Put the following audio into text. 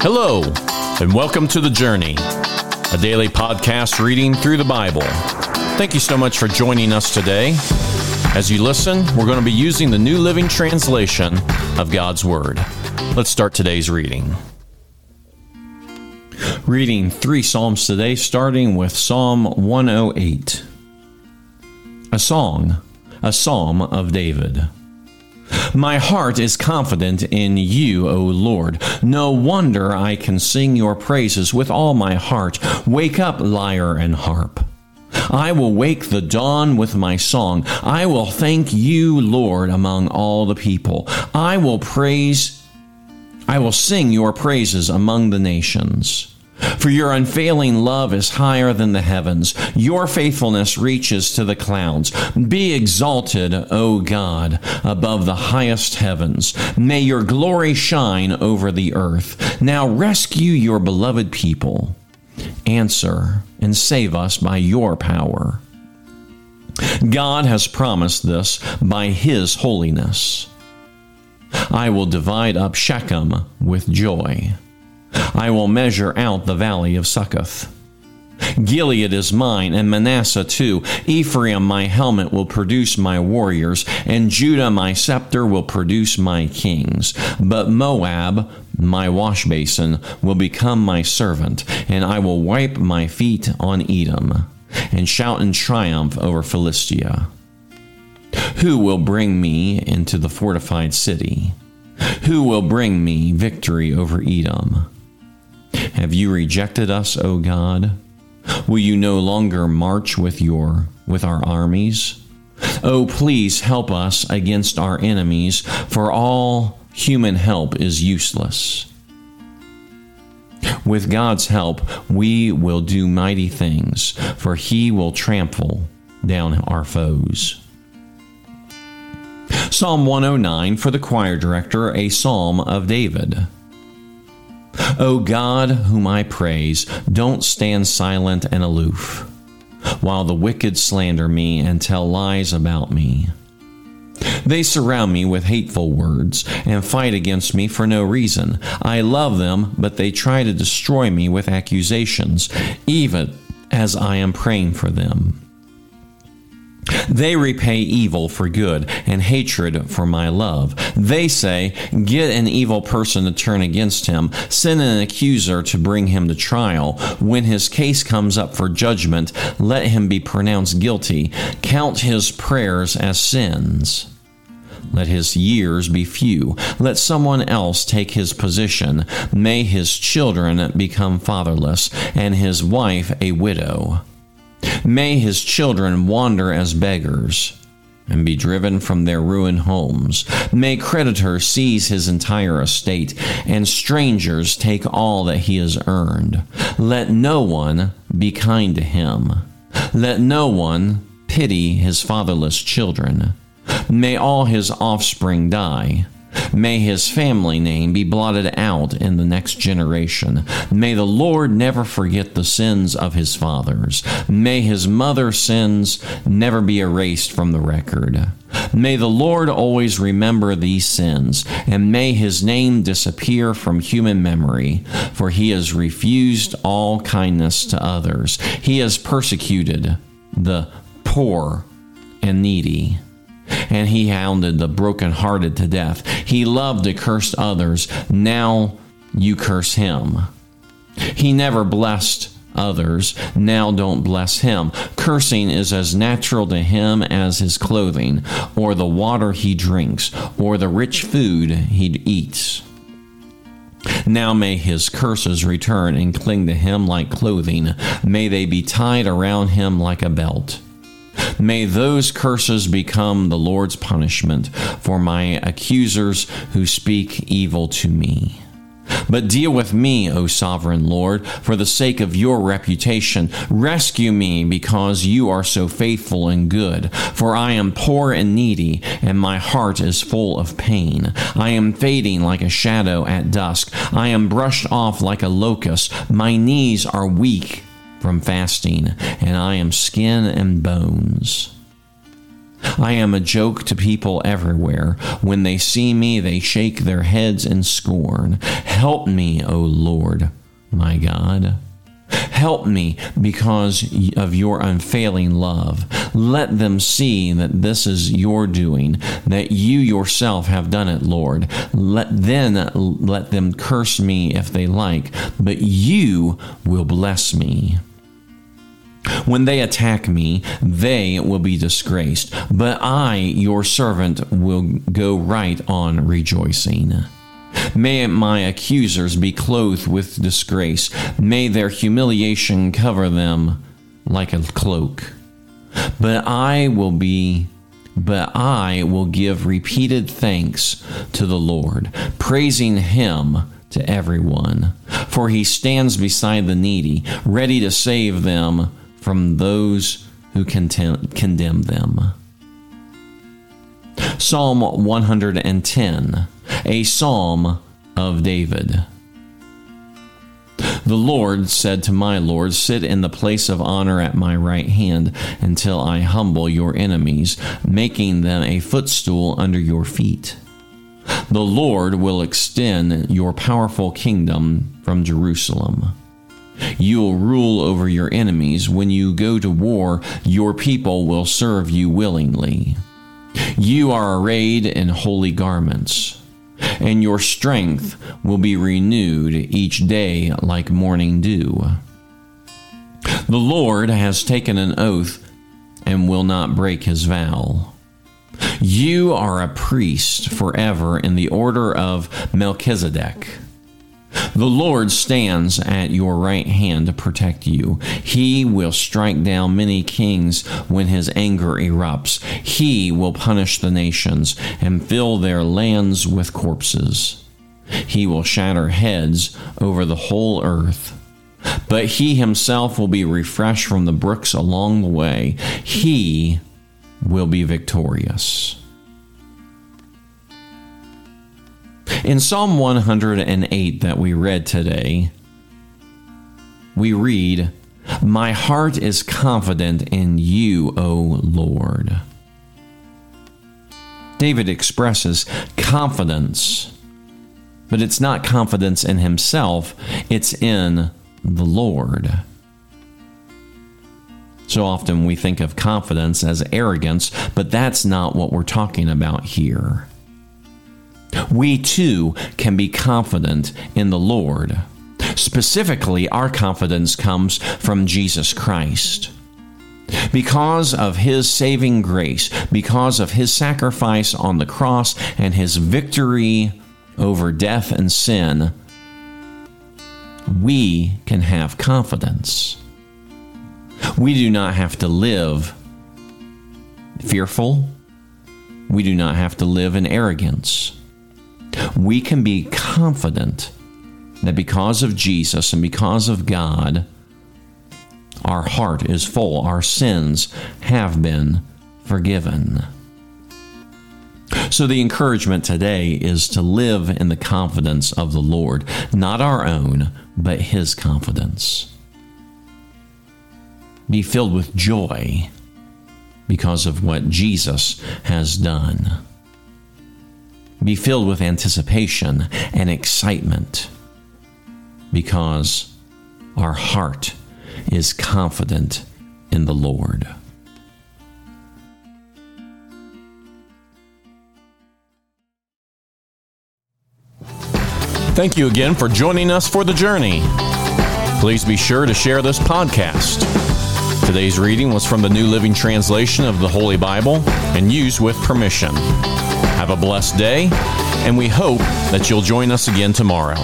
Hello, and welcome to The Journey, a daily podcast reading through the Bible. Thank you so much for joining us today. As you listen, we're going to be using the New Living Translation of God's Word. Let's start today's reading. Reading three Psalms today, starting with Psalm 108. A song, a psalm of David. My heart is confident in you, O Lord. No wonder I can sing your praises with all my heart. Wake up, lyre and harp. I will wake the dawn with my song. I will thank you, Lord, among all the people. I will praise, I will sing your praises among the nations. For your unfailing love is higher than the heavens. Your faithfulness reaches to the clouds. Be exalted, O God, above the highest heavens. May your glory shine over the earth. Now rescue your beloved people. Answer and save us by your power. God has promised this by his holiness. I will divide up Shechem with joy. I will measure out the valley of Succoth. Gilead is mine, and Manasseh too. Ephraim, my helmet, will produce my warriors, and Judah, my scepter, will produce my kings. But Moab, my wash basin, will become my servant, and I will wipe my feet on Edom, and shout in triumph over Philistia. Who will bring me into the fortified city? Who will bring me victory over Edom? Have you rejected us, O God? Will you no longer march with your with our armies? Oh, please help us against our enemies, for all human help is useless. With God's help, we will do mighty things, for he will trample down our foes. Psalm 109 for the choir director, a psalm of David. O God, whom I praise, don't stand silent and aloof, while the wicked slander me and tell lies about me. They surround me with hateful words and fight against me for no reason. I love them, but they try to destroy me with accusations, even as I am praying for them. They repay evil for good and hatred for my love. They say, Get an evil person to turn against him, send an accuser to bring him to trial. When his case comes up for judgment, let him be pronounced guilty. Count his prayers as sins. Let his years be few. Let someone else take his position. May his children become fatherless, and his wife a widow. May his children wander as beggars and be driven from their ruined homes. May creditors seize his entire estate, and strangers take all that he has earned. Let no one be kind to him. Let no one pity his fatherless children. May all his offspring die. May his family name be blotted out in the next generation. May the Lord never forget the sins of his fathers. May his mother's sins never be erased from the record. May the Lord always remember these sins, and may his name disappear from human memory, for he has refused all kindness to others. He has persecuted the poor and needy and he hounded the brokenhearted to death. He loved to curse others. Now you curse him. He never blessed others. Now don't bless him. Cursing is as natural to him as his clothing, or the water he drinks, or the rich food he eats. Now may his curses return and cling to him like clothing. May they be tied around him like a belt. May those curses become the Lord's punishment for my accusers who speak evil to me. But deal with me, O sovereign Lord, for the sake of your reputation. Rescue me because you are so faithful and good. For I am poor and needy, and my heart is full of pain. I am fading like a shadow at dusk. I am brushed off like a locust. My knees are weak from fasting, and I am skin and bones. I am a joke to people everywhere. When they see me, they shake their heads in scorn. Help me, O Lord, my God. Help me because of your unfailing love. Let them see that this is your doing, that you yourself have done it, Lord. Let then let them curse me if they like, but you will bless me. When they attack me, they will be disgraced, but I, your servant, will go right on rejoicing. May my accusers be clothed with disgrace. May their humiliation cover them like a cloak. But I will be but I will give repeated thanks to the Lord, praising him to everyone. For he stands beside the needy, ready to save them from those who condemn them. Psalm 110 a psalm of David. The Lord said to my Lord, Sit in the place of honor at my right hand until I humble your enemies, making them a footstool under your feet. The Lord will extend your powerful kingdom from Jerusalem. You will rule over your enemies. When you go to war, your people will serve you willingly. You are arrayed in holy garments and your strength will be renewed each day like morning dew. The Lord has taken an oath and will not break his vow. You are a priest forever in the order of Melchizedek. The Lord stands at your right hand to protect you. He will strike down many kings when his anger erupts. He will punish the nations and fill their lands with corpses. He will shatter heads over the whole earth. But he himself will be refreshed from the brooks along the way. He will be victorious. In Psalm 108 that we read today, we read, My heart is confident in you, O Lord. David expresses confidence, but it's not confidence in himself, it's in the Lord. So often we think of confidence as arrogance, but that's not what we're talking about here we too can be confident in the Lord. Specifically, our confidence comes from Jesus Christ. Because of his saving grace, because of his sacrifice on the cross and his victory over death and sin, we can have confidence. We do not have to live fearful. We do not have to live in arrogance we can be confident that because of Jesus and because of God, our heart is full, our sins have been forgiven. So, the encouragement today is to live in the confidence of the Lord, not our own, but His confidence. Be filled with joy because of what Jesus has done be filled with anticipation and excitement because our heart is confident in the Lord. Thank you again for joining us for the journey. Please be sure to share this podcast. Today's reading was from the New Living Translation of the Holy Bible and used with permission. Have a blessed day, and we hope that you'll join us again tomorrow.